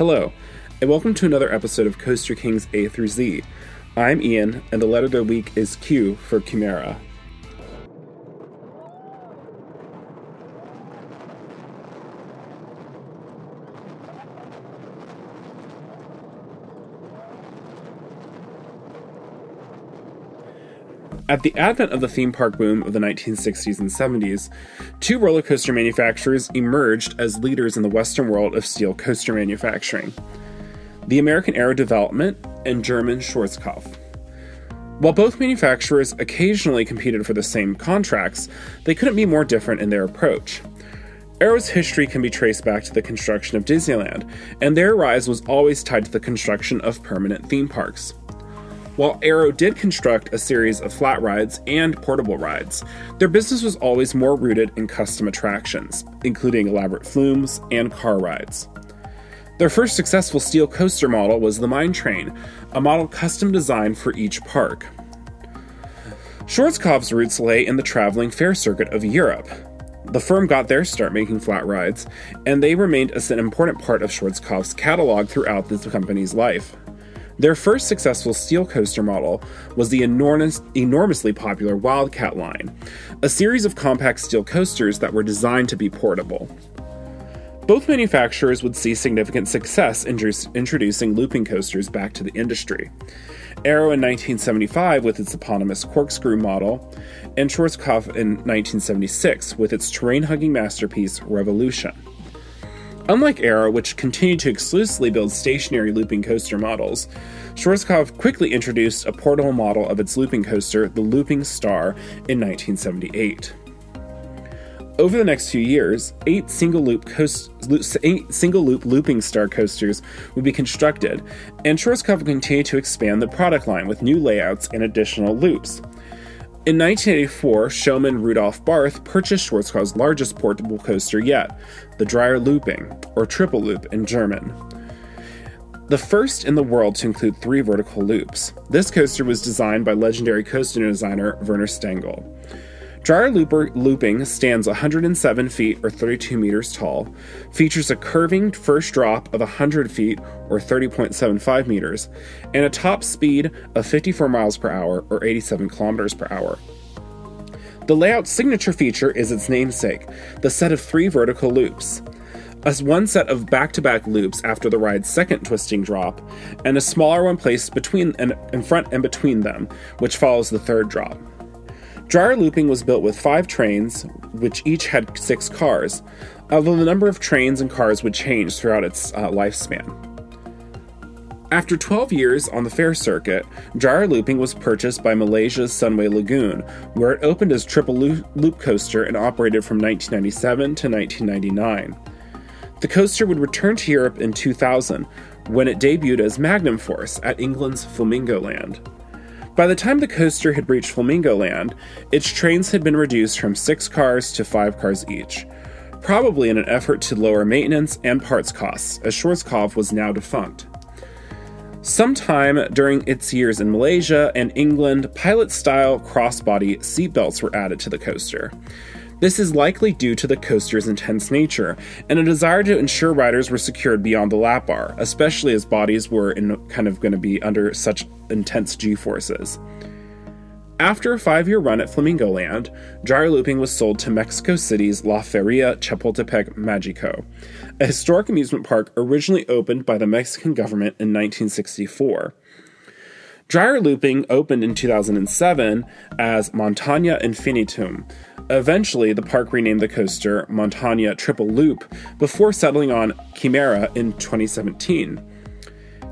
Hello, and welcome to another episode of Coaster Kings A through Z. I'm Ian, and the letter of the week is Q for Quimera. At the advent of the theme park boom of the 1960s and 70s, two roller coaster manufacturers emerged as leaders in the Western world of steel coaster manufacturing the American Arrow Development and German Schwarzkopf. While both manufacturers occasionally competed for the same contracts, they couldn't be more different in their approach. Arrow's history can be traced back to the construction of Disneyland, and their rise was always tied to the construction of permanent theme parks. While Arrow did construct a series of flat rides and portable rides, their business was always more rooted in custom attractions, including elaborate flumes and car rides. Their first successful steel coaster model was the Mine Train, a model custom designed for each park. Schwarzkopf's roots lay in the traveling fair circuit of Europe. The firm got their start making flat rides, and they remained as an important part of Schwarzkopf's catalog throughout the company's life. Their first successful steel coaster model was the enormous, enormously popular Wildcat line, a series of compact steel coasters that were designed to be portable. Both manufacturers would see significant success in introducing looping coasters back to the industry. Arrow in 1975 with its eponymous corkscrew model, and Schwarzkopf in 1976 with its terrain hugging masterpiece Revolution. Unlike Arrow, which continued to exclusively build stationary looping coaster models, Schwarzkopf quickly introduced a portable model of its looping coaster, the Looping Star, in 1978. Over the next few years, eight single loop coast, eight single loop looping star coasters would be constructed, and Schwarzkopf would continue to expand the product line with new layouts and additional loops. In 1984, showman Rudolf Barth purchased Schwarzkopf's largest portable coaster yet, the Dreier Looping, or Triple Loop in German. The first in the world to include three vertical loops. This coaster was designed by legendary coaster designer Werner Stengel. Dreier Looper Looping stands 107 feet or 32 meters tall, features a curving first drop of 100 feet or 30.75 meters, and a top speed of 54 miles per hour or 87 kilometers per hour. The layout's signature feature is its namesake, the set of three vertical loops. As one set of back-to-back loops after the ride's second twisting drop, and a smaller one placed between and in front and between them, which follows the third drop. Dreier Looping was built with five trains, which each had six cars, although the number of trains and cars would change throughout its uh, lifespan. After 12 years on the fair circuit, Dreier Looping was purchased by Malaysia's Sunway Lagoon, where it opened as triple loop coaster and operated from 1997 to 1999. The coaster would return to Europe in 2000, when it debuted as Magnum Force at England's Flamingo Land. By the time the coaster had reached Flamingo Land, its trains had been reduced from six cars to five cars each, probably in an effort to lower maintenance and parts costs, as Schwarzkopf was now defunct. Sometime during its years in Malaysia and England, pilot style crossbody seatbelts were added to the coaster. This is likely due to the coaster's intense nature and a desire to ensure riders were secured beyond the lap bar, especially as bodies were in, kind of going to be under such intense g forces. After a five year run at Flamingo Land, Dreier Looping was sold to Mexico City's La Feria Chapultepec Magico, a historic amusement park originally opened by the Mexican government in 1964. Dreier Looping opened in 2007 as Montaña Infinitum, Eventually, the park renamed the coaster Montaña Triple Loop before settling on Quimera in 2017.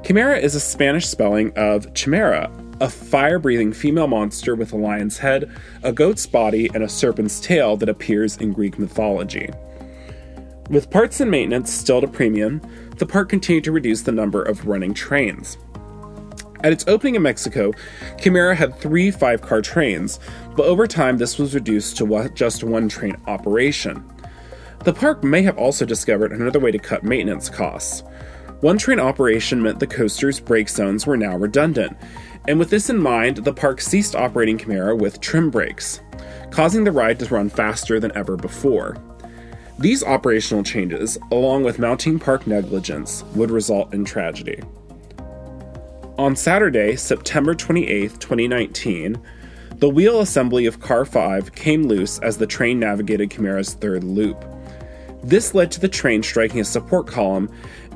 Quimera is a Spanish spelling of chimera, a fire breathing female monster with a lion's head, a goat's body, and a serpent's tail that appears in Greek mythology. With parts and maintenance still at a premium, the park continued to reduce the number of running trains. At its opening in Mexico, Quimera had three five car trains, but over time this was reduced to just one train operation. The park may have also discovered another way to cut maintenance costs. One train operation meant the coaster's brake zones were now redundant, and with this in mind, the park ceased operating Quimera with trim brakes, causing the ride to run faster than ever before. These operational changes, along with mounting park negligence, would result in tragedy. On Saturday, September 28, 2019, the wheel assembly of Car 5 came loose as the train navigated Quimera's third loop. This led to the train striking a support column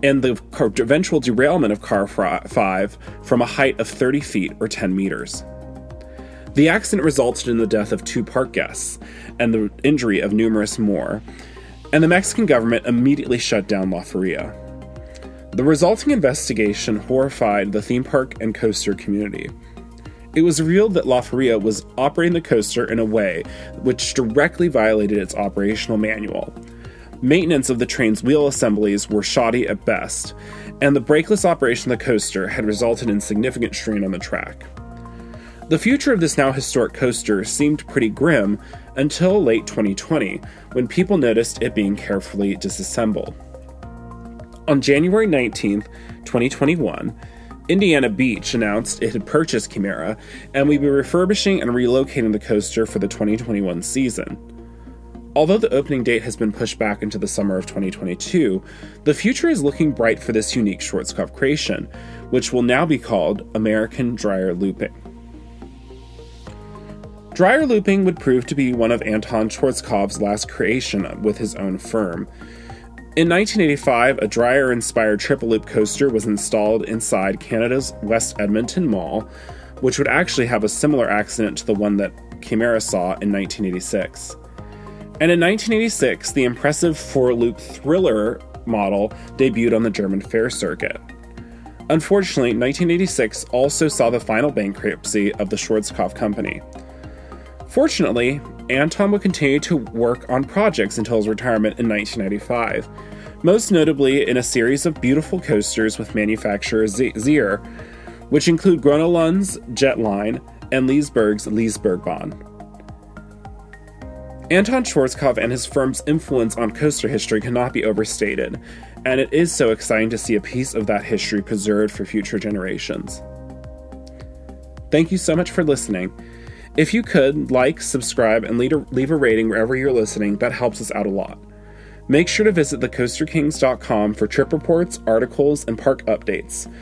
and the eventual derailment of Car 5 from a height of 30 feet or 10 meters. The accident resulted in the death of two park guests and the injury of numerous more, and the Mexican government immediately shut down La Feria. The resulting investigation horrified the theme park and coaster community. It was revealed that La Feria was operating the coaster in a way which directly violated its operational manual. Maintenance of the train's wheel assemblies were shoddy at best, and the brakeless operation of the coaster had resulted in significant strain on the track. The future of this now historic coaster seemed pretty grim until late 2020, when people noticed it being carefully disassembled. On January 19, 2021, Indiana Beach announced it had purchased Quimera and would be refurbishing and relocating the coaster for the 2021 season. Although the opening date has been pushed back into the summer of 2022, the future is looking bright for this unique Schwarzkopf creation, which will now be called American Dreier Looping. Dreier looping would prove to be one of Anton Schwarzkopf's last creation with his own firm, in 1985, a Dreier inspired triple loop coaster was installed inside Canada's West Edmonton Mall, which would actually have a similar accident to the one that Quimera saw in 1986. And in 1986, the impressive four loop thriller model debuted on the German fair circuit. Unfortunately, 1986 also saw the final bankruptcy of the Schwarzkopf Company. Fortunately, Anton would continue to work on projects until his retirement in 1995, most notably in a series of beautiful coasters with manufacturer Zierer, which include Gröna Lund's Jetline and Liseberg's Lisebergbanan. Anton Schwarzkopf and his firm's influence on coaster history cannot be overstated, and it is so exciting to see a piece of that history preserved for future generations. Thank you so much for listening. If you could, like, subscribe, and leave a, leave a rating wherever you're listening, that helps us out a lot. Make sure to visit thecoasterkings.com for trip reports, articles, and park updates.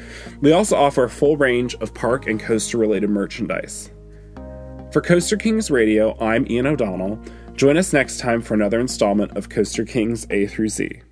We also offer a full range of park and coaster related merchandise. For Coaster Kings Radio, I'm Ian O'Donnell. Join us next time for another installment of Coaster Kings A through Z.